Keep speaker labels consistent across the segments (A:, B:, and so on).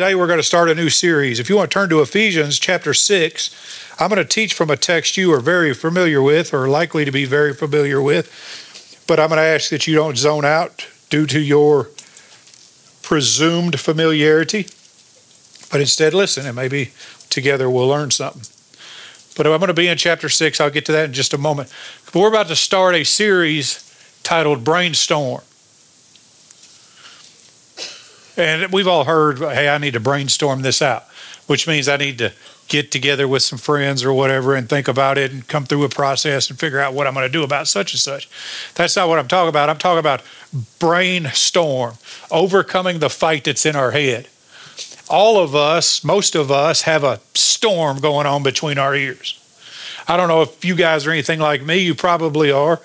A: Today we're going to start a new series. If you want to turn to Ephesians chapter 6, I'm going to teach from a text you are very familiar with or likely to be very familiar with, but I'm going to ask that you don't zone out due to your presumed familiarity, but instead listen and maybe together we'll learn something. But I'm going to be in chapter 6. I'll get to that in just a moment. But we're about to start a series titled Brainstorm. And we've all heard, hey, I need to brainstorm this out, which means I need to get together with some friends or whatever and think about it and come through a process and figure out what I'm going to do about such and such. That's not what I'm talking about. I'm talking about brainstorm, overcoming the fight that's in our head. All of us, most of us, have a storm going on between our ears. I don't know if you guys are anything like me, you probably are.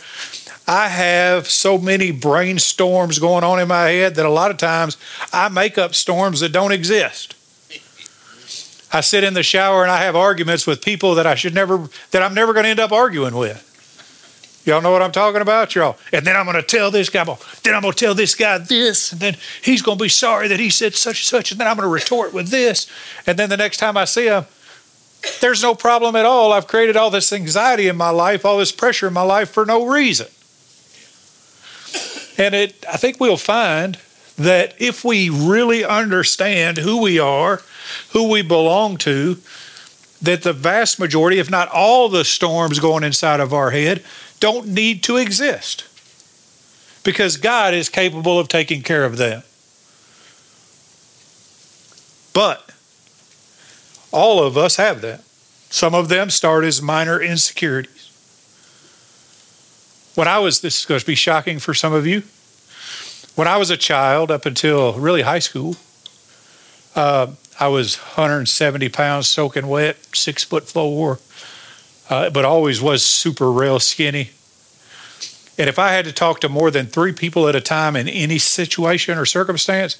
A: I have so many brainstorms going on in my head that a lot of times I make up storms that don't exist. I sit in the shower and I have arguments with people that I should never, that I'm never going to end up arguing with. Y'all know what I'm talking about, y'all? And then I'm going to tell this guy, then I'm going to tell this guy this, and then he's going to be sorry that he said such and such, and then I'm going to retort with this. And then the next time I see him, there's no problem at all. I've created all this anxiety in my life, all this pressure in my life for no reason. And it, I think we'll find that if we really understand who we are, who we belong to, that the vast majority, if not all the storms going inside of our head, don't need to exist. Because God is capable of taking care of them. But all of us have that. Some of them start as minor insecurities. When I was, this is going to be shocking for some of you. When I was a child, up until really high school, uh, I was 170 pounds, soaking wet, six foot four, uh, but always was super real skinny. And if I had to talk to more than three people at a time in any situation or circumstance,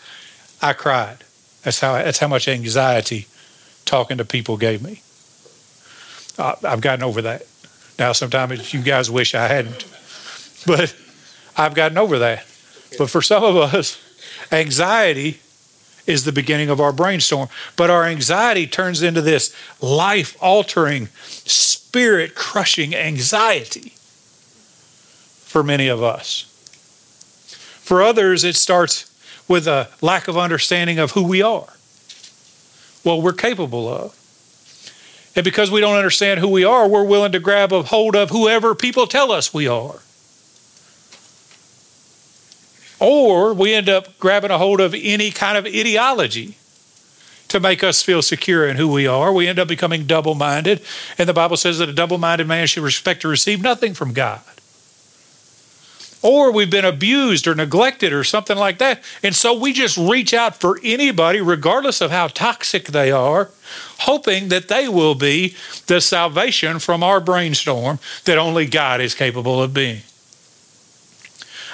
A: I cried. That's how that's how much anxiety talking to people gave me. Uh, I've gotten over that. Now sometimes you guys wish I hadn't, but I've gotten over that. But for some of us, anxiety is the beginning of our brainstorm. But our anxiety turns into this life altering, spirit crushing anxiety for many of us. For others, it starts with a lack of understanding of who we are, what we're capable of. And because we don't understand who we are, we're willing to grab a hold of whoever people tell us we are. Or we end up grabbing a hold of any kind of ideology to make us feel secure in who we are. We end up becoming double minded. And the Bible says that a double minded man should expect to receive nothing from God. Or we've been abused or neglected or something like that. And so we just reach out for anybody, regardless of how toxic they are, hoping that they will be the salvation from our brainstorm that only God is capable of being.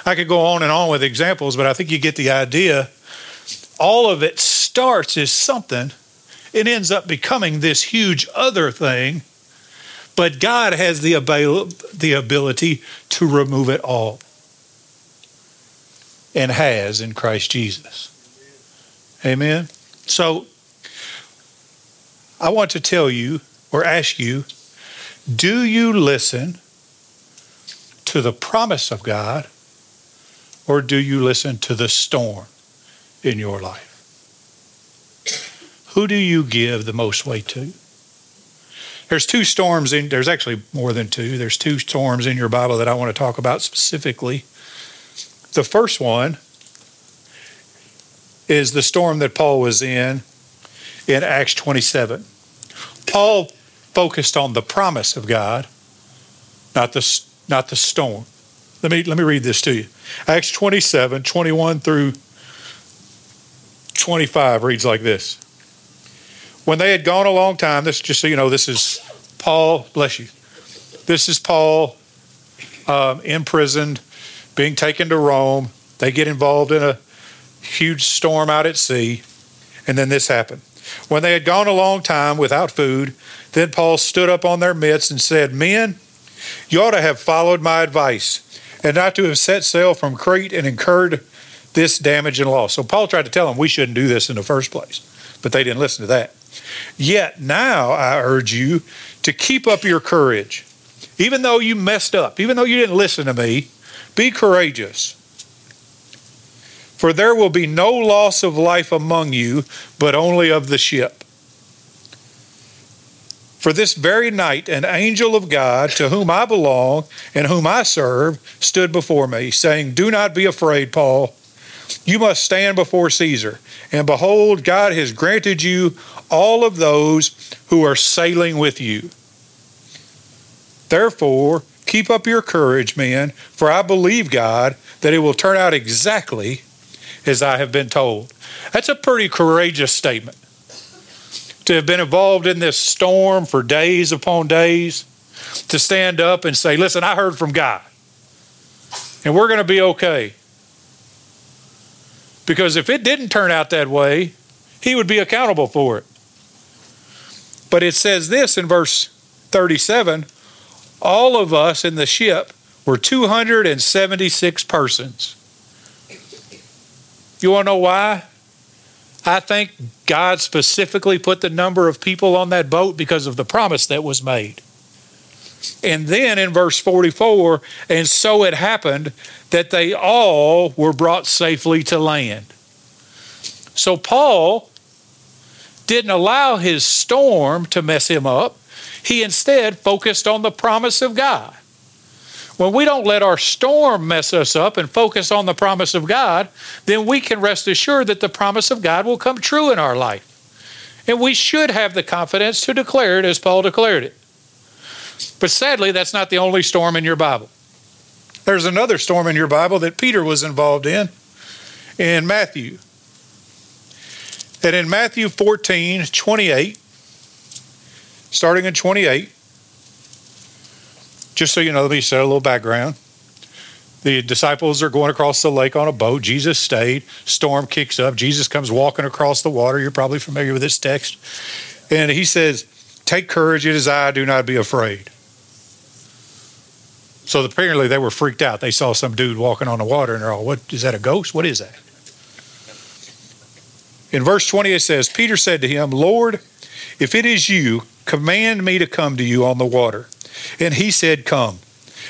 A: I could go on and on with examples, but I think you get the idea. All of it starts as something, it ends up becoming this huge other thing, but God has the, the ability to remove it all and has in Christ Jesus. Amen. So I want to tell you or ask you do you listen to the promise of God or do you listen to the storm in your life? Who do you give the most weight to? There's two storms in there's actually more than two. There's two storms in your Bible that I want to talk about specifically. The first one is the storm that Paul was in in Acts 27. Paul focused on the promise of God, not the, not the storm. Let me, let me read this to you. Acts 27, 21 through 25 reads like this. When they had gone a long time, this just so you know, this is Paul, bless you. This is Paul um, imprisoned, being taken to Rome. They get involved in a huge storm out at sea, and then this happened. When they had gone a long time without food, then Paul stood up on their midst and said, Men, you ought to have followed my advice and not to have set sail from Crete and incurred this damage and loss. So Paul tried to tell them we shouldn't do this in the first place, but they didn't listen to that. Yet now I urge you to keep up your courage. Even though you messed up, even though you didn't listen to me, be courageous. For there will be no loss of life among you, but only of the ship. For this very night, an angel of God, to whom I belong and whom I serve, stood before me, saying, Do not be afraid, Paul. You must stand before Caesar. And behold, God has granted you all of those who are sailing with you. Therefore, keep up your courage, men, for I believe God that it will turn out exactly as I have been told. That's a pretty courageous statement. To have been involved in this storm for days upon days, to stand up and say, Listen, I heard from God, and we're going to be okay. Because if it didn't turn out that way, he would be accountable for it. But it says this in verse 37 all of us in the ship were 276 persons. You want to know why? I think God specifically put the number of people on that boat because of the promise that was made. And then in verse 44, and so it happened that they all were brought safely to land. So Paul didn't allow his storm to mess him up. He instead focused on the promise of God. When we don't let our storm mess us up and focus on the promise of God, then we can rest assured that the promise of God will come true in our life. And we should have the confidence to declare it as Paul declared it. But sadly, that's not the only storm in your Bible. There's another storm in your Bible that Peter was involved in in Matthew. And in Matthew 14, 28, starting in 28, just so you know, let me set a little background. The disciples are going across the lake on a boat. Jesus stayed. Storm kicks up. Jesus comes walking across the water. You're probably familiar with this text. And he says, Take courage, it is I, do not be afraid. So apparently they were freaked out. They saw some dude walking on the water and they're all, What is that a ghost? What is that? In verse 20 it says, Peter said to him, Lord, if it is you, command me to come to you on the water. And he said, Come.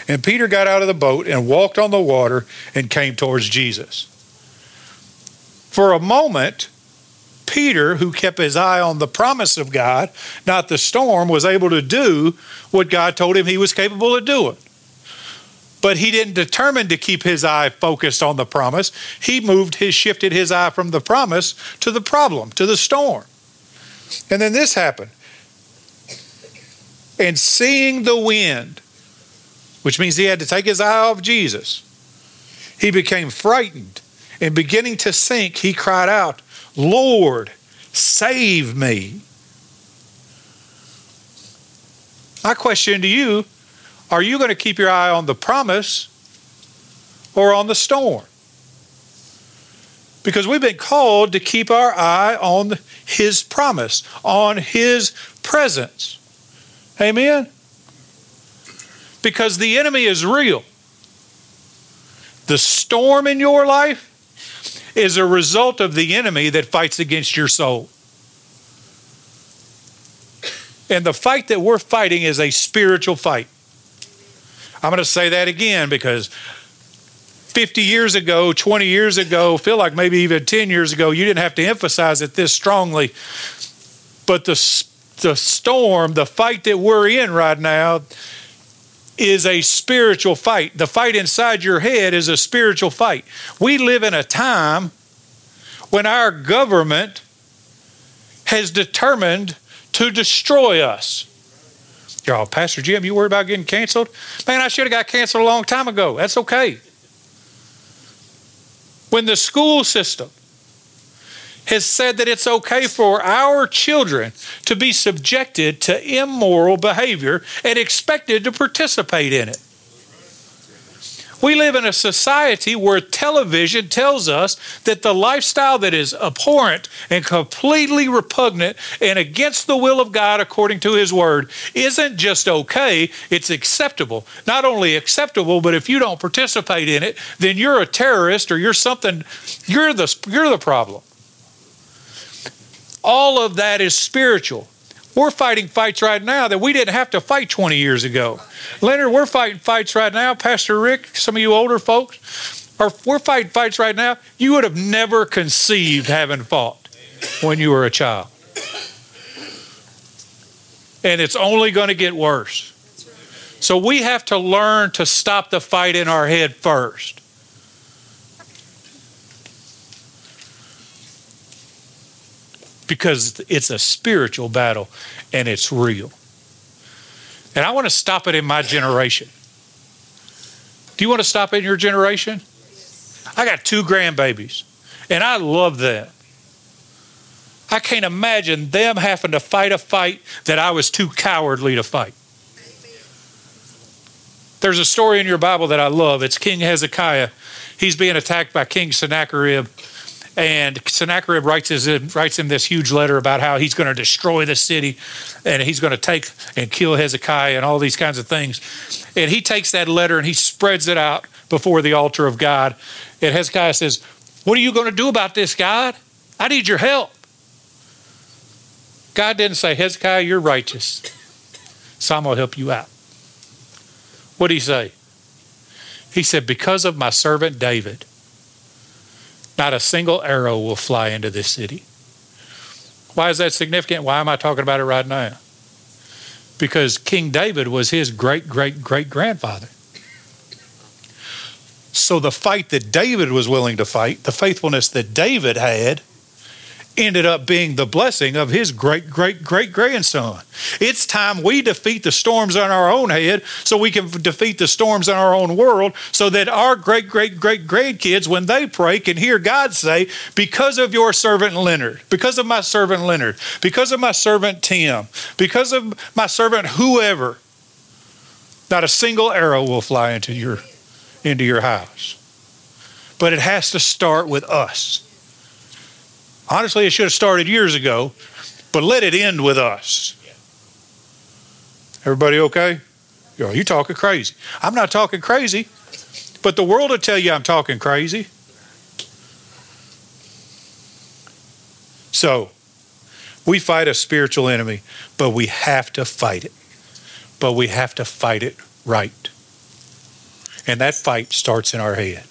A: And Peter got out of the boat and walked on the water and came towards Jesus. For a moment, Peter, who kept his eye on the promise of God, not the storm, was able to do what God told him he was capable of doing. But he didn't determine to keep his eye focused on the promise. He moved his shifted his eye from the promise to the problem, to the storm. And then this happened and seeing the wind, which means he had to take his eye off Jesus, he became frightened and beginning to sink, he cried out, Lord, save me. My question to you are you going to keep your eye on the promise or on the storm? Because we've been called to keep our eye on His promise, on His presence. Amen? Because the enemy is real. The storm in your life is a result of the enemy that fights against your soul. And the fight that we're fighting is a spiritual fight. I'm going to say that again because 50 years ago, 20 years ago, feel like maybe even 10 years ago, you didn't have to emphasize it this strongly. But the, the storm, the fight that we're in right now, is a spiritual fight. The fight inside your head is a spiritual fight. We live in a time when our government has determined to destroy us. Y'all, Pastor Jim, you worried about getting canceled? Man, I should have got canceled a long time ago. That's okay. When the school system has said that it's okay for our children to be subjected to immoral behavior and expected to participate in it. We live in a society where television tells us that the lifestyle that is abhorrent and completely repugnant and against the will of God according to His Word isn't just okay, it's acceptable. Not only acceptable, but if you don't participate in it, then you're a terrorist or you're something, you're the, you're the problem. All of that is spiritual. We're fighting fights right now that we didn't have to fight 20 years ago. Leonard, we're fighting fights right now. Pastor Rick, some of you older folks, are, we're fighting fights right now you would have never conceived having fought when you were a child. And it's only going to get worse. So we have to learn to stop the fight in our head first. Because it's a spiritual battle and it's real. And I want to stop it in my generation. Do you want to stop it in your generation? I got two grandbabies and I love them. I can't imagine them having to fight a fight that I was too cowardly to fight. There's a story in your Bible that I love. It's King Hezekiah. He's being attacked by King Sennacherib and Sennacherib writes, his, writes him this huge letter about how he's going to destroy the city and he's going to take and kill Hezekiah and all these kinds of things. And he takes that letter and he spreads it out before the altar of God. And Hezekiah says, What are you going to do about this, God? I need your help. God didn't say, Hezekiah, you're righteous. So I'm going to help you out. What did he say? He said, Because of my servant David not a single arrow will fly into this city. Why is that significant? Why am I talking about it right now? Because King David was his great, great, great grandfather. So the fight that David was willing to fight, the faithfulness that David had, ended up being the blessing of his great great great grandson. It's time we defeat the storms on our own head so we can defeat the storms in our own world so that our great great great grandkids when they pray can hear God say because of your servant Leonard, because of my servant Leonard, because of my servant Tim, because of my servant whoever not a single arrow will fly into your into your house. But it has to start with us. Honestly, it should have started years ago, but let it end with us. Everybody okay? Yo, you talking crazy. I'm not talking crazy, but the world will tell you I'm talking crazy. So, we fight a spiritual enemy, but we have to fight it. But we have to fight it right. And that fight starts in our head.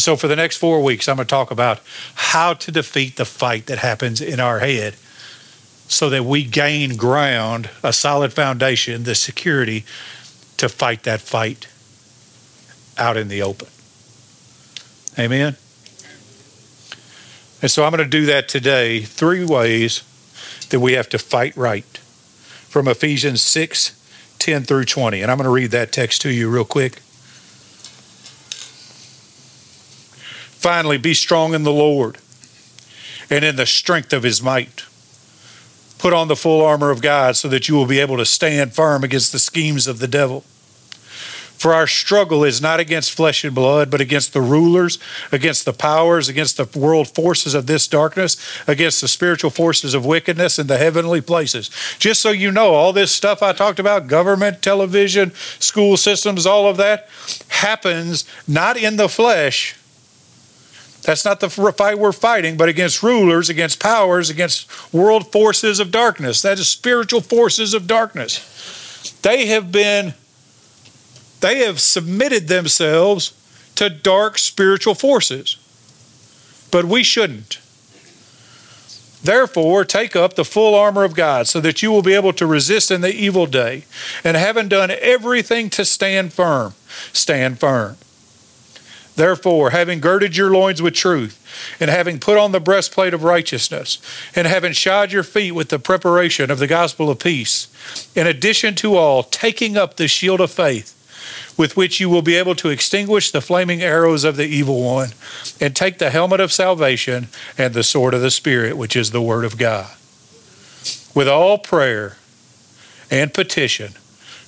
A: And so for the next four weeks, I'm going to talk about how to defeat the fight that happens in our head so that we gain ground, a solid foundation, the security to fight that fight out in the open. Amen. And so I'm going to do that today, three ways that we have to fight right from Ephesians 6 10 through 20. And I'm going to read that text to you real quick. Finally, be strong in the Lord and in the strength of his might. Put on the full armor of God so that you will be able to stand firm against the schemes of the devil. For our struggle is not against flesh and blood, but against the rulers, against the powers, against the world forces of this darkness, against the spiritual forces of wickedness in the heavenly places. Just so you know, all this stuff I talked about government, television, school systems, all of that happens not in the flesh, That's not the fight we're fighting, but against rulers, against powers, against world forces of darkness. That is spiritual forces of darkness. They have been, they have submitted themselves to dark spiritual forces. But we shouldn't. Therefore, take up the full armor of God so that you will be able to resist in the evil day. And having done everything to stand firm, stand firm. Therefore, having girded your loins with truth, and having put on the breastplate of righteousness, and having shod your feet with the preparation of the gospel of peace, in addition to all, taking up the shield of faith, with which you will be able to extinguish the flaming arrows of the evil one, and take the helmet of salvation and the sword of the Spirit, which is the word of God. With all prayer and petition,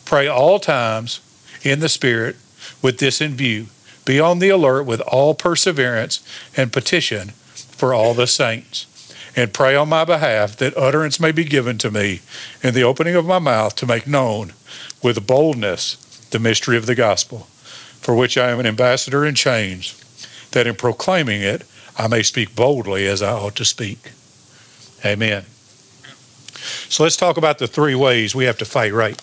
A: pray all times in the Spirit with this in view be on the alert with all perseverance and petition for all the saints. And pray on my behalf that utterance may be given to me in the opening of my mouth to make known with boldness the mystery of the gospel, for which I am an ambassador in chains, that in proclaiming it I may speak boldly as I ought to speak. Amen. So let's talk about the three ways we have to fight right,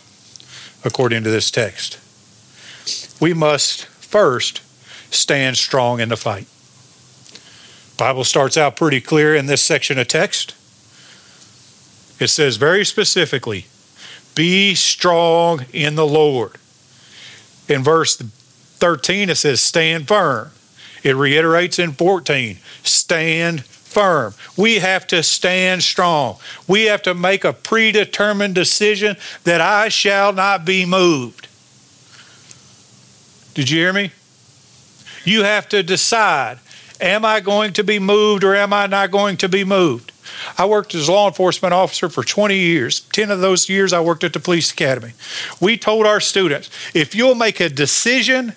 A: according to this text. We must first stand strong in the fight. Bible starts out pretty clear in this section of text. It says very specifically, be strong in the Lord. In verse 13, it says, stand firm. It reiterates in 14, stand firm. We have to stand strong. We have to make a predetermined decision that I shall not be moved. Did you hear me? You have to decide am I going to be moved or am I not going to be moved? I worked as a law enforcement officer for 20 years. 10 of those years I worked at the police academy. We told our students if you'll make a decision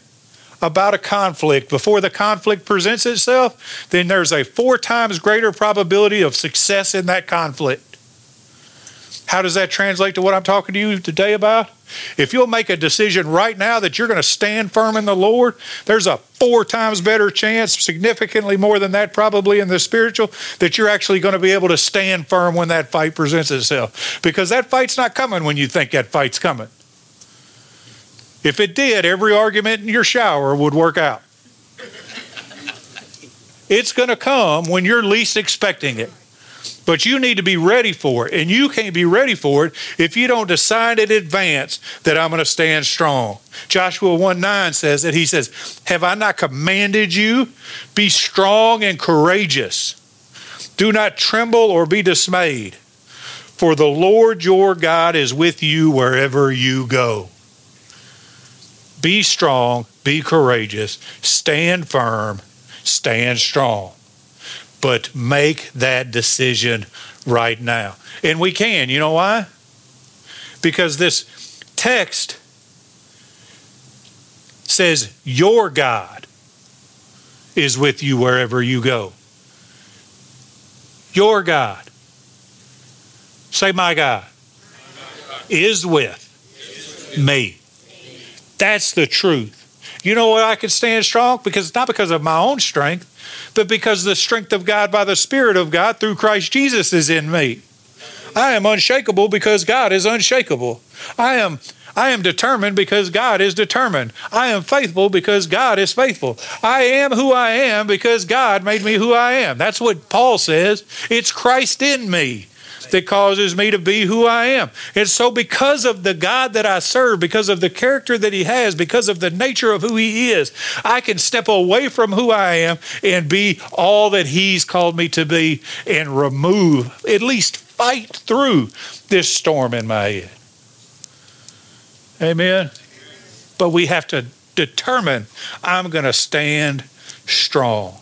A: about a conflict before the conflict presents itself, then there's a four times greater probability of success in that conflict. How does that translate to what I'm talking to you today about? If you'll make a decision right now that you're going to stand firm in the Lord, there's a four times better chance, significantly more than that, probably in the spiritual, that you're actually going to be able to stand firm when that fight presents itself. Because that fight's not coming when you think that fight's coming. If it did, every argument in your shower would work out. It's going to come when you're least expecting it. But you need to be ready for it. And you can't be ready for it if you don't decide in advance that I'm going to stand strong. Joshua 1 9 says that he says, Have I not commanded you? Be strong and courageous. Do not tremble or be dismayed, for the Lord your God is with you wherever you go. Be strong, be courageous, stand firm, stand strong but make that decision right now. And we can. You know why? Because this text says, Your God is with you wherever you go. Your God. Say, My God is with me. That's the truth. You know why I can stand strong? Because it's not because of my own strength, but because the strength of God by the Spirit of God through Christ Jesus is in me. I am unshakable because God is unshakable. I am I am determined because God is determined. I am faithful because God is faithful. I am who I am because God made me who I am. That's what Paul says. It's Christ in me that causes me to be who I am. And so, because of the God that I serve, because of the character that He has, because of the nature of who He is, I can step away from who I am and be all that He's called me to be and remove, at least fight through this storm in my head. Amen. But we have to determine I'm going to stand strong.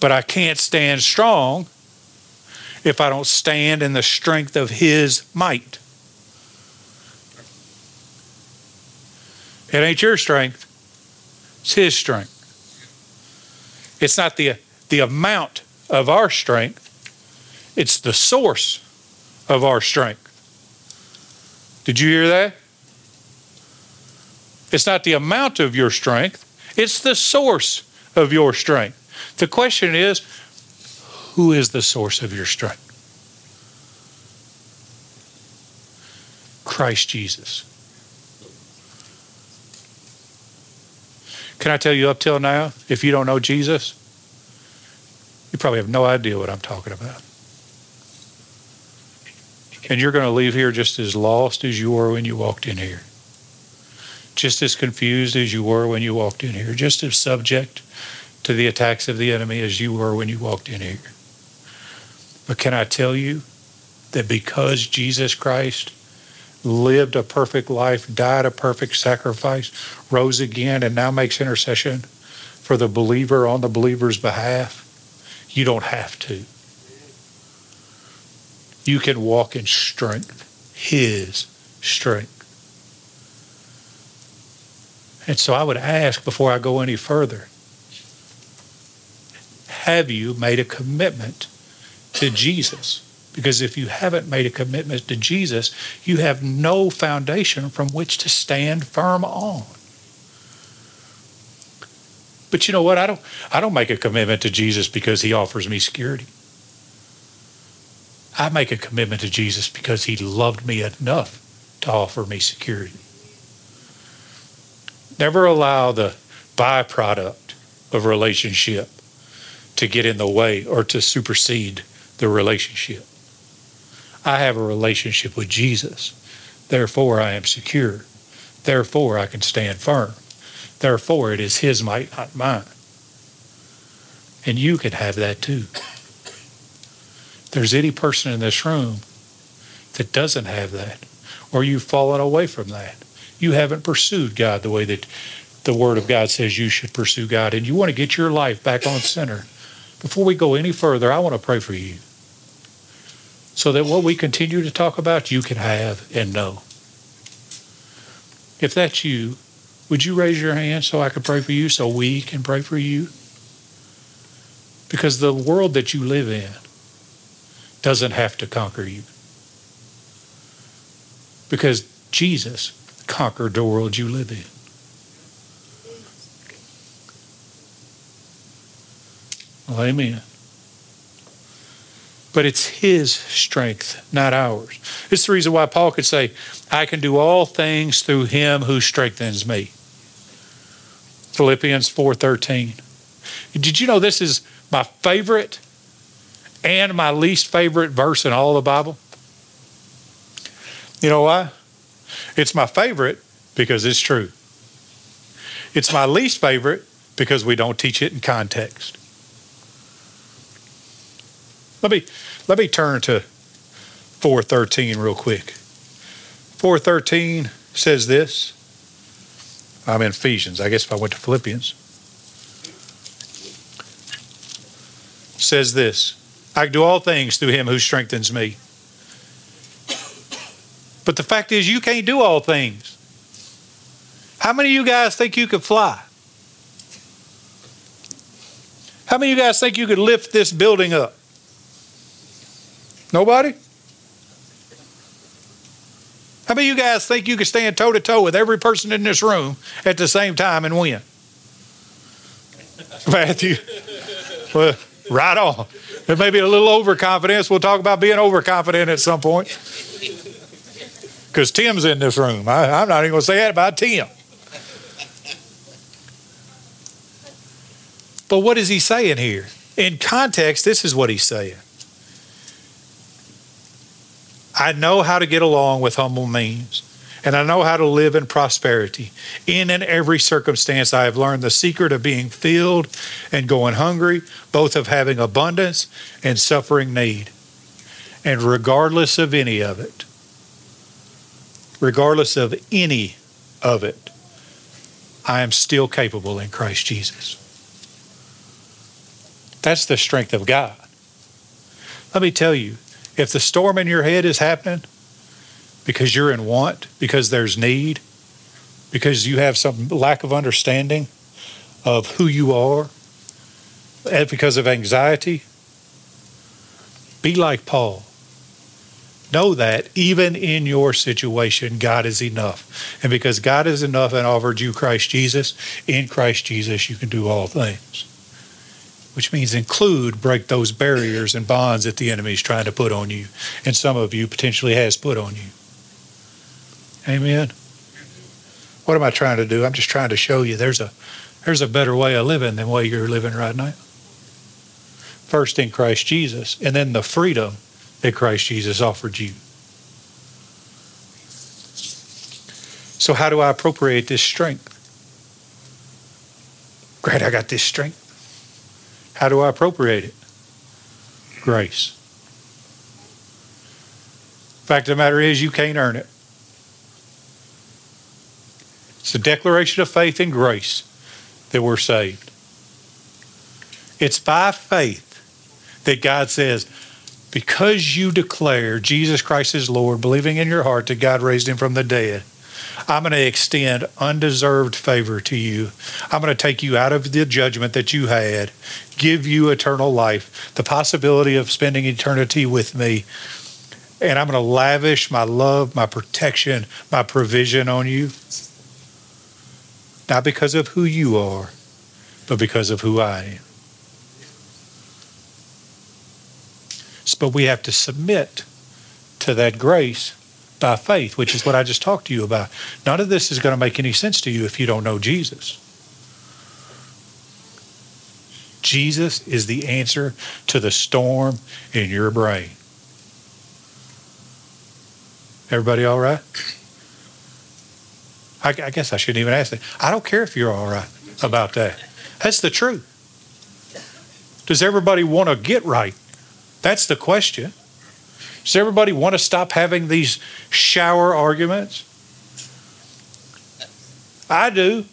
A: But I can't stand strong if I don't stand in the strength of His might. It ain't your strength, it's His strength. It's not the, the amount of our strength, it's the source of our strength. Did you hear that? It's not the amount of your strength, it's the source of your strength. The question is, who is the source of your strength? Christ Jesus. Can I tell you up till now, if you don't know Jesus, you probably have no idea what I'm talking about. And you're going to leave here just as lost as you were when you walked in here. Just as confused as you were when you walked in here. Just as subject to the attacks of the enemy as you were when you walked in here. But can I tell you that because Jesus Christ lived a perfect life, died a perfect sacrifice, rose again, and now makes intercession for the believer on the believer's behalf, you don't have to. You can walk in strength, His strength. And so I would ask before I go any further have you made a commitment to Jesus? Because if you haven't made a commitment to Jesus, you have no foundation from which to stand firm on. But you know what? I don't I don't make a commitment to Jesus because he offers me security. I make a commitment to Jesus because he loved me enough to offer me security. Never allow the byproduct of relationship to get in the way or to supersede the relationship. I have a relationship with Jesus. Therefore, I am secure. Therefore, I can stand firm. Therefore, it is His might, not mine. And you can have that too. If there's any person in this room that doesn't have that, or you've fallen away from that, you haven't pursued God the way that the Word of God says you should pursue God, and you want to get your life back on center. Before we go any further, I want to pray for you so that what we continue to talk about, you can have and know. If that's you, would you raise your hand so I can pray for you, so we can pray for you? Because the world that you live in doesn't have to conquer you. Because Jesus conquered the world you live in. Well, amen but it's His strength, not ours. It's the reason why Paul could say, I can do all things through Him who strengthens me. Philippians 4:13. Did you know this is my favorite and my least favorite verse in all the Bible? You know why? It's my favorite because it's true. It's my least favorite because we don't teach it in context. Let me let me turn to 413 real quick. 413 says this. I'm in Ephesians. I guess if I went to Philippians. Says this. I can do all things through him who strengthens me. But the fact is you can't do all things. How many of you guys think you could fly? How many of you guys think you could lift this building up? Nobody? How many of you guys think you could stand toe to toe with every person in this room at the same time and win? Matthew. Well, right on. There may be a little overconfidence. We'll talk about being overconfident at some point. Because Tim's in this room. I, I'm not even going to say that about Tim. But what is he saying here? In context, this is what he's saying. I know how to get along with humble means, and I know how to live in prosperity. In and every circumstance, I have learned the secret of being filled and going hungry, both of having abundance and suffering need. And regardless of any of it, regardless of any of it, I am still capable in Christ Jesus. That's the strength of God. Let me tell you, if the storm in your head is happening because you're in want, because there's need, because you have some lack of understanding of who you are, and because of anxiety, be like Paul. know that even in your situation, God is enough. And because God is enough and offered you Christ Jesus, in Christ Jesus, you can do all things. Which means include break those barriers and bonds that the enemy is trying to put on you, and some of you potentially has put on you. Amen. What am I trying to do? I'm just trying to show you there's a there's a better way of living than the way you're living right now. First in Christ Jesus, and then the freedom that Christ Jesus offered you. So, how do I appropriate this strength? Great, I got this strength. How do I appropriate it? Grace. Fact of the matter is, you can't earn it. It's a declaration of faith and grace that we're saved. It's by faith that God says, because you declare Jesus Christ is Lord, believing in your heart that God raised him from the dead, I'm going to extend undeserved favor to you. I'm going to take you out of the judgment that you had, give you eternal life, the possibility of spending eternity with me. And I'm going to lavish my love, my protection, my provision on you. Not because of who you are, but because of who I am. But we have to submit to that grace by faith, which is what I just talked to you about. None of this is going to make any sense to you if you don't know Jesus. Jesus is the answer to the storm in your brain. Everybody all right? I, I guess I shouldn't even ask that. I don't care if you're all right about that. That's the truth. Does everybody want to get right? That's the question. Does everybody want to stop having these shower arguments? I do.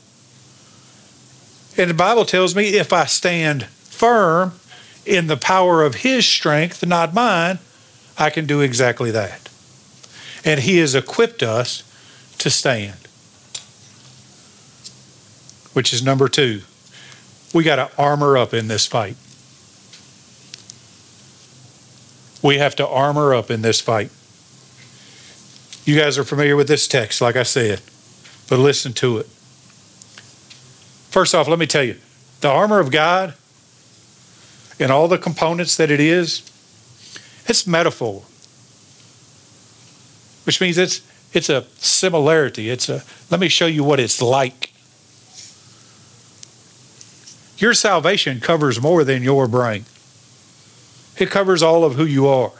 A: And the Bible tells me if I stand firm in the power of His strength, not mine, I can do exactly that. And He has equipped us to stand, which is number two. We got to armor up in this fight. We have to armor up in this fight. You guys are familiar with this text, like I said, but listen to it. First off, let me tell you the armor of God and all the components that it is, it's metaphor, which means it's it's a similarity. It's a let me show you what it's like. Your salvation covers more than your brain. It covers all of who you are.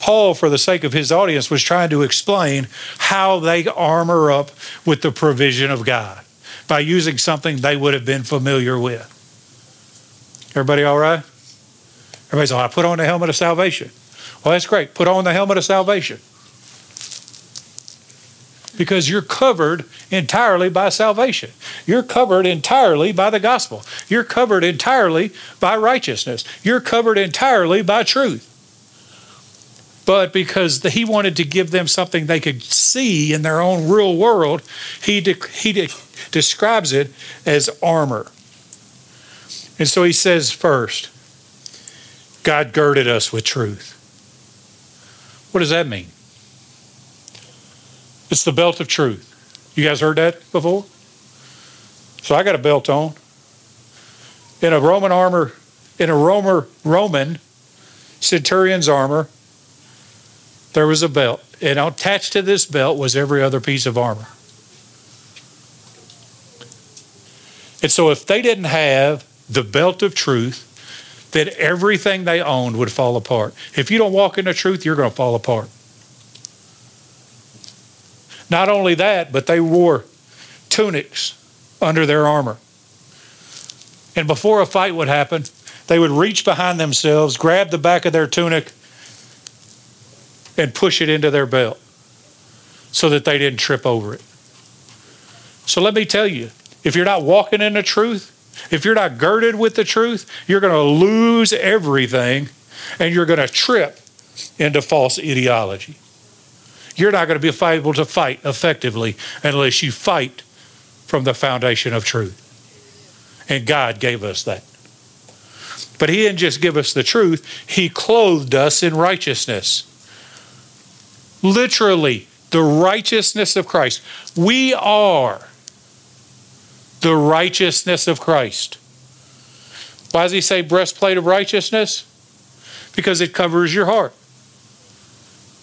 A: Paul, for the sake of his audience, was trying to explain how they armor up with the provision of God by using something they would have been familiar with. Everybody all right? Everybody's like, I put on the helmet of salvation. Well, that's great. Put on the helmet of salvation because you're covered entirely by salvation. You're covered entirely by the gospel. You're covered entirely by righteousness. You're covered entirely by truth. But because the, he wanted to give them something they could see in their own real world, he, de, he de, describes it as armor. And so he says first, God girded us with truth. What does that mean? It's the belt of truth. You guys heard that before? So I got a belt on. In a Roman armor, in a Romer, Roman centurion's armor, there was a belt. And attached to this belt was every other piece of armor. And so if they didn't have the belt of truth, then everything they owned would fall apart. If you don't walk in the truth, you're going to fall apart. Not only that, but they wore tunics under their armor. And before a fight would happen, they would reach behind themselves, grab the back of their tunic, and push it into their belt so that they didn't trip over it. So let me tell you if you're not walking in the truth, if you're not girded with the truth, you're going to lose everything and you're going to trip into false ideology. You're not going to be able to fight effectively unless you fight from the foundation of truth. And God gave us that. But He didn't just give us the truth, He clothed us in righteousness. literally the righteousness of Christ. We are the righteousness of Christ. Why does he say breastplate of righteousness? Because it covers your heart.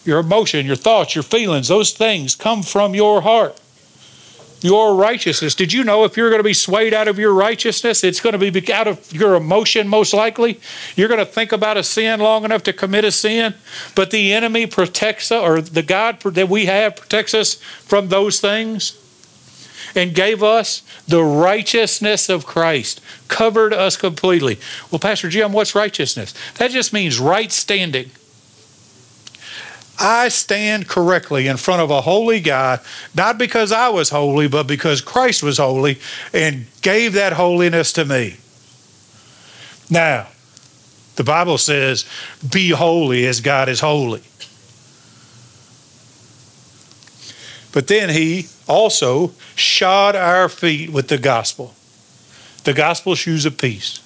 A: Your emotion, your thoughts, your feelings, those things come from your heart. Your righteousness. Did you know if you're going to be swayed out of your righteousness, it's going to be out of your emotion most likely? You're going to think about a sin long enough to commit a sin, but the enemy protects us, or the God that we have protects us from those things and gave us the righteousness of Christ, covered us completely. Well, Pastor Jim, what's righteousness? That just means right standing. I stand correctly in front of a holy God, not because I was holy, but because Christ was holy and gave that holiness to me. Now, the Bible says, Be holy as God is holy. But then he also shod our feet with the gospel, the gospel shoes of peace.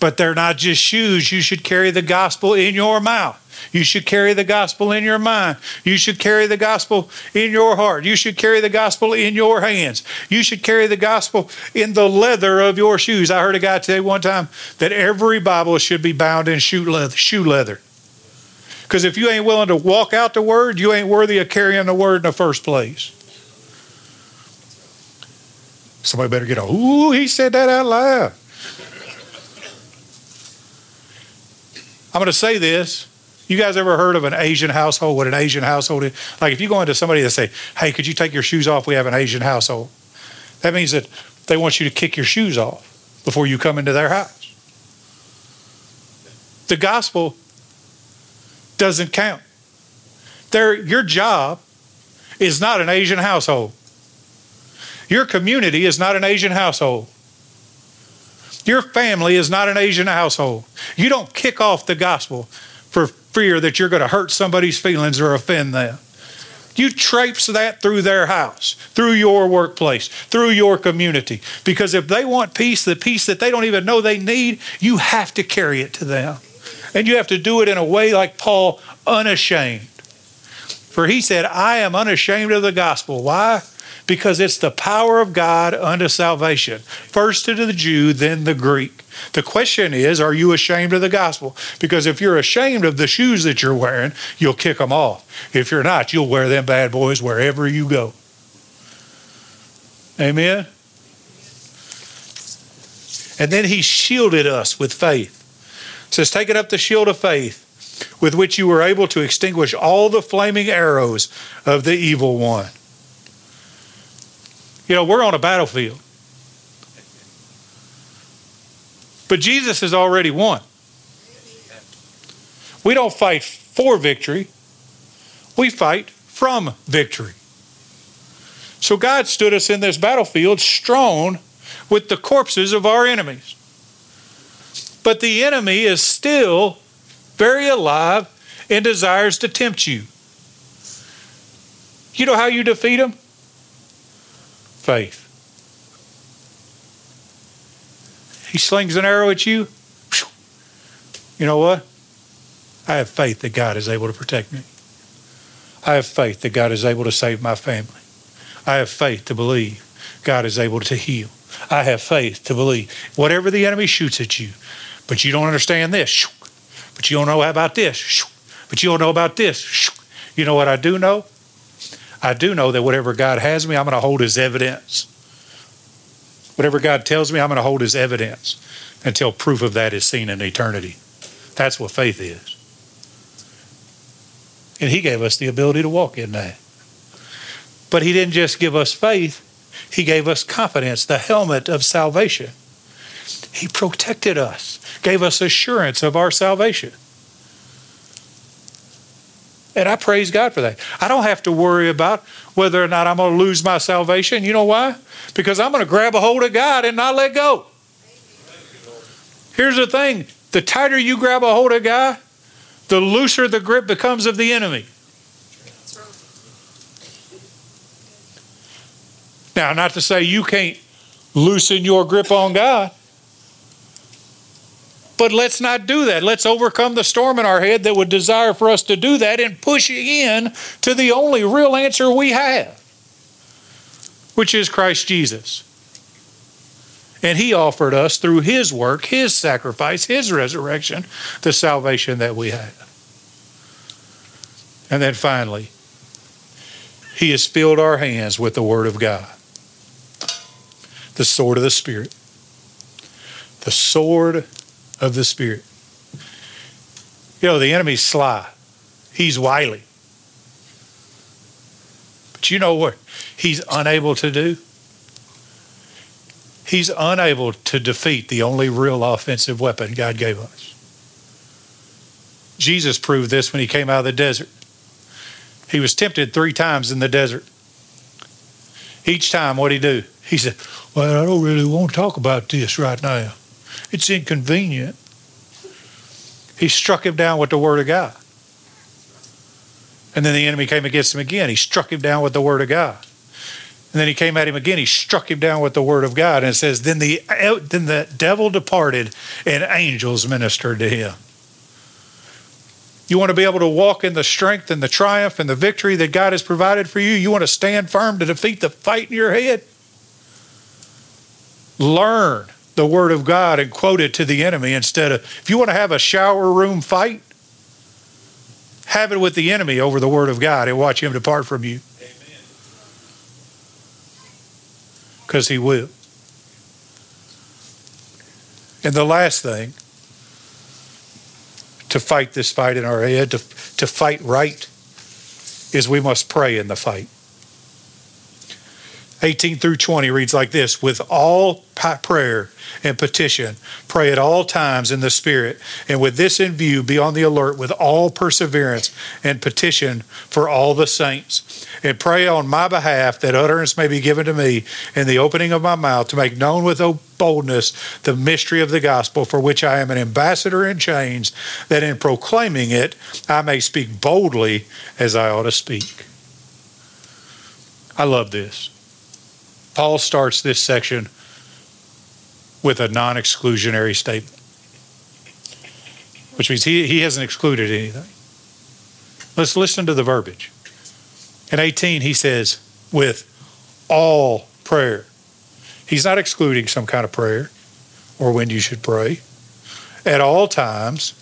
A: But they're not just shoes. You should carry the gospel in your mouth. You should carry the gospel in your mind. You should carry the gospel in your heart. You should carry the gospel in your hands. You should carry the gospel in the leather of your shoes. I heard a guy say one time that every Bible should be bound in shoe leather. Shoe leather. Because if you ain't willing to walk out the word, you ain't worthy of carrying the word in the first place. Somebody better get a, ooh, he said that out loud. I'm going to say this. You guys ever heard of an Asian household? What an Asian household is? Like if you go into somebody that say, "Hey, could you take your shoes off? We have an Asian household." That means that they want you to kick your shoes off before you come into their house. The gospel doesn't count. Their, your job is not an Asian household. Your community is not an Asian household. Your family is not an Asian household. You don't kick off the gospel for fear that you're going to hurt somebody's feelings or offend them. You traipse that through their house, through your workplace, through your community. Because if they want peace, the peace that they don't even know they need, you have to carry it to them. And you have to do it in a way like Paul, unashamed. For he said, I am unashamed of the gospel. Why? Because it's the power of God unto salvation. First to the Jew, then the Greek. The question is, are you ashamed of the gospel? Because if you're ashamed of the shoes that you're wearing, you'll kick them off. If you're not, you'll wear them bad boys wherever you go. Amen? And then he shielded us with faith. It says, taking up the shield of faith, with which you were able to extinguish all the flaming arrows of the evil one. You know, we're on a battlefield. But Jesus has already won. We don't fight for victory, we fight from victory. So God stood us in this battlefield strewn with the corpses of our enemies. But the enemy is still very alive and desires to tempt you. You know how you defeat him? Faith. He slings an arrow at you. You know what? I have faith that God is able to protect me. I have faith that God is able to save my family. I have faith to believe God is able to heal. I have faith to believe whatever the enemy shoots at you, but you don't understand this, but you don't know about this, but you don't know about this. You know what I do know? I do know that whatever God has me, I'm going to hold as evidence. Whatever God tells me, I'm going to hold as evidence until proof of that is seen in eternity. That's what faith is. And He gave us the ability to walk in that. But He didn't just give us faith, He gave us confidence, the helmet of salvation. He protected us, gave us assurance of our salvation. And I praise God for that. I don't have to worry about whether or not I'm going to lose my salvation. You know why? Because I'm going to grab a hold of God and not let go. Here's the thing the tighter you grab a hold of God, the looser the grip becomes of the enemy. Now, not to say you can't loosen your grip on God, But let's not do that. Let's overcome the storm in our head that would desire for us to do that and push in to the only real answer we have, which is Christ Jesus. And he offered us through his work, his sacrifice, his resurrection, the salvation that we have. And then finally, he has filled our hands with the word of God, the sword of the Spirit. The sword of the Spirit. You know, the enemy's sly, he's wily. But you know what he's unable to do? He's unable to defeat the only real offensive weapon God gave us. Jesus proved this when he came out of the desert. He was tempted three times in the desert. Each time, what did he do? He said, Well, I don't really want to talk about this right now. It's inconvenient. He struck him down with the word of God. And then the enemy came against him again. He struck him down with the word of God. And then he came at him again. He struck him down with the word of God. And it says, Then the, then the devil departed and angels ministered to him. You want to be able to walk in the strength and the triumph and the victory that God has provided for you? You want to stand firm to defeat the fight in your head? Learn the word of God and quote it to the enemy instead of, if you want to have a shower room fight, have it with the enemy over the word of God and watch him depart from you. because he will. And the last thing to fight this fight in our head, to, to fight right, is we must pray in the fight. 18 through 20 reads like this With all prayer and petition, pray at all times in the Spirit, and with this in view, be on the alert with all perseverance and petition for all the saints. And pray on my behalf that utterance may be given to me in the opening of my mouth to make known with boldness the mystery of the gospel, for which I am an ambassador in chains, that in proclaiming it I may speak boldly as I ought to speak. I love this. Paul starts this section with a non exclusionary statement, which means he, he hasn't excluded anything. Let's listen to the verbiage. In 18, he says, with all prayer. He's not excluding some kind of prayer or when you should pray. At all times,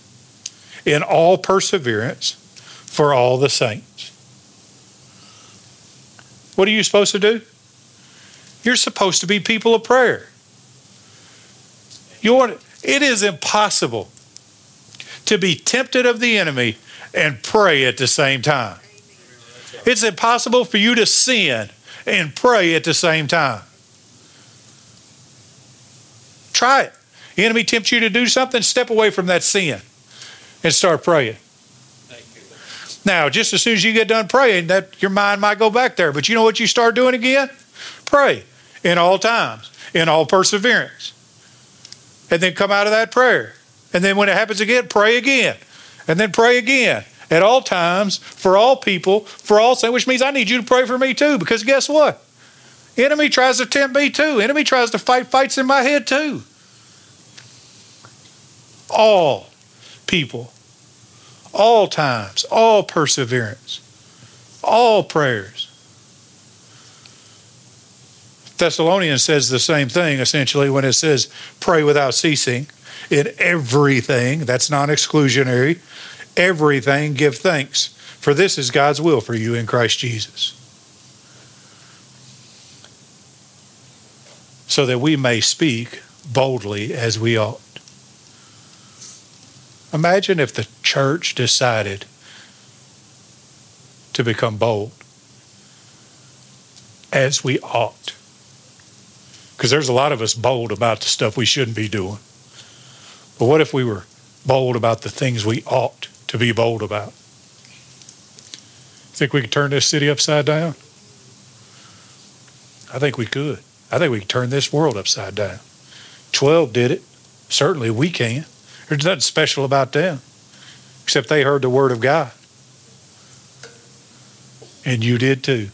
A: in all perseverance, for all the saints. What are you supposed to do? You're supposed to be people of prayer. You want, it is impossible to be tempted of the enemy and pray at the same time. It's impossible for you to sin and pray at the same time. Try it. The enemy tempts you to do something, step away from that sin and start praying. Now, just as soon as you get done praying, that your mind might go back there. But you know what you start doing again? Pray in all times, in all perseverance. And then come out of that prayer. And then when it happens again, pray again. And then pray again at all times, for all people, for all saints, which means I need you to pray for me too, because guess what? Enemy tries to tempt me too. Enemy tries to fight fights in my head too. All people, all times, all perseverance, all prayers. Thessalonians says the same thing essentially when it says pray without ceasing in everything. That's non exclusionary everything give thanks, for this is God's will for you in Christ Jesus. So that we may speak boldly as we ought. Imagine if the church decided to become bold as we ought. Because there's a lot of us bold about the stuff we shouldn't be doing. But what if we were bold about the things we ought to be bold about. Think we could turn this city upside down? I think we could. I think we could turn this world upside down. 12 did it. Certainly we can. There's nothing special about them, except they heard the word of God. And you did too.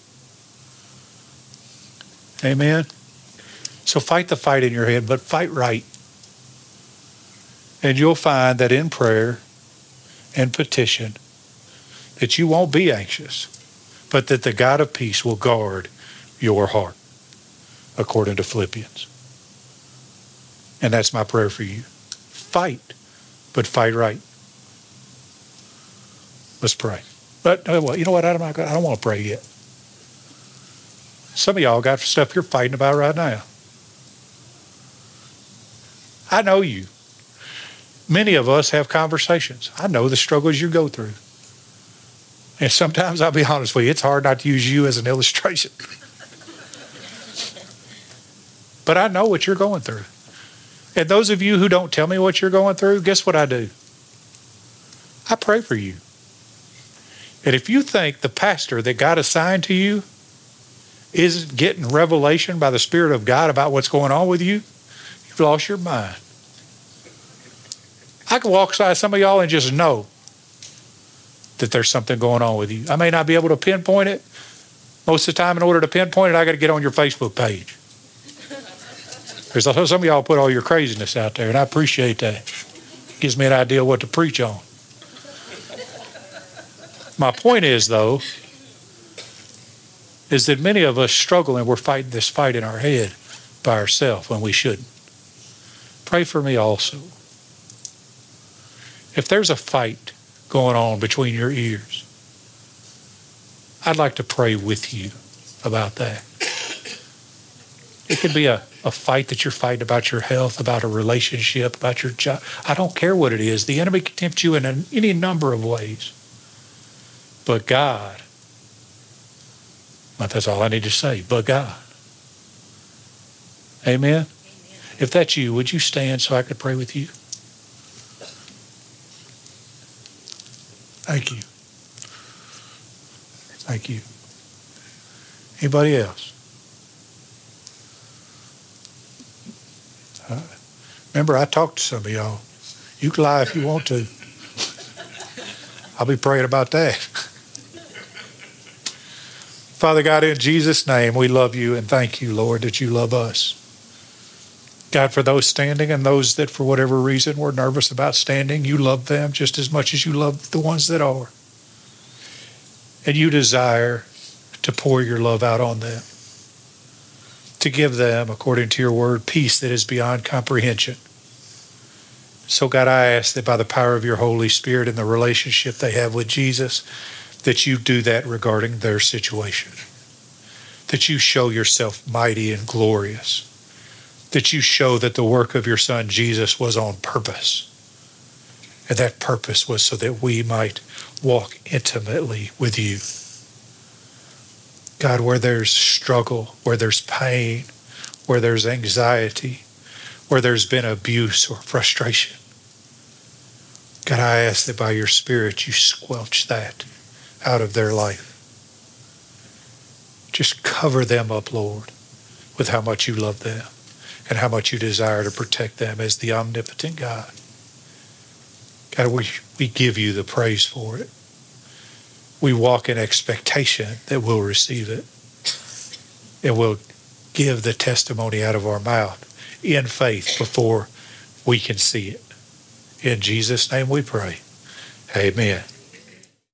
A: Amen. So fight the fight in your head, but fight right. And you'll find that in prayer and petition that you won't be anxious, but that the God of peace will guard your heart, according to Philippians. And that's my prayer for you. Fight, but fight right. Let's pray. But uh, well, you know what? I don't, I don't want to pray yet. Some of y'all got stuff you're fighting about right now. I know you. Many of us have conversations. I know the struggles you go through. And sometimes I'll be honest with you, it's hard not to use you as an illustration. but I know what you're going through. And those of you who don't tell me what you're going through, guess what I do? I pray for you. And if you think the pastor that God assigned to you isn't getting revelation by the Spirit of God about what's going on with you, you've lost your mind. I can walk beside some of y'all and just know that there's something going on with you. I may not be able to pinpoint it. Most of the time, in order to pinpoint it, I got to get on your Facebook page. Because some of y'all put all your craziness out there, and I appreciate that. It gives me an idea what to preach on. My point is, though, is that many of us struggle and we're fighting this fight in our head by ourselves when we shouldn't. Pray for me also. If there's a fight going on between your ears, I'd like to pray with you about that. It could be a, a fight that you're fighting about your health, about a relationship, about your job. I don't care what it is. The enemy can tempt you in any number of ways. But God but that's all I need to say. But God. Amen? Amen? If that's you, would you stand so I could pray with you? Thank you. Thank you. Anybody else? Uh, remember, I talked to some of y'all. You can lie if you want to. I'll be praying about that. Father God, in Jesus' name, we love you and thank you, Lord, that you love us. God, for those standing and those that for whatever reason were nervous about standing, you love them just as much as you love the ones that are. And you desire to pour your love out on them, to give them, according to your word, peace that is beyond comprehension. So, God, I ask that by the power of your Holy Spirit and the relationship they have with Jesus, that you do that regarding their situation. That you show yourself mighty and glorious. That you show that the work of your Son Jesus was on purpose. And that purpose was so that we might walk intimately with you. God, where there's struggle, where there's pain, where there's anxiety, where there's been abuse or frustration, God, I ask that by your Spirit you squelch that out of their life. Just cover them up, Lord, with how much you love them and how much you desire to protect them as the omnipotent God. God, we, we give you the praise for it. We walk in expectation that we'll receive it. And we'll give the testimony out of our mouth in faith before we can see it. In Jesus' name we pray. Amen.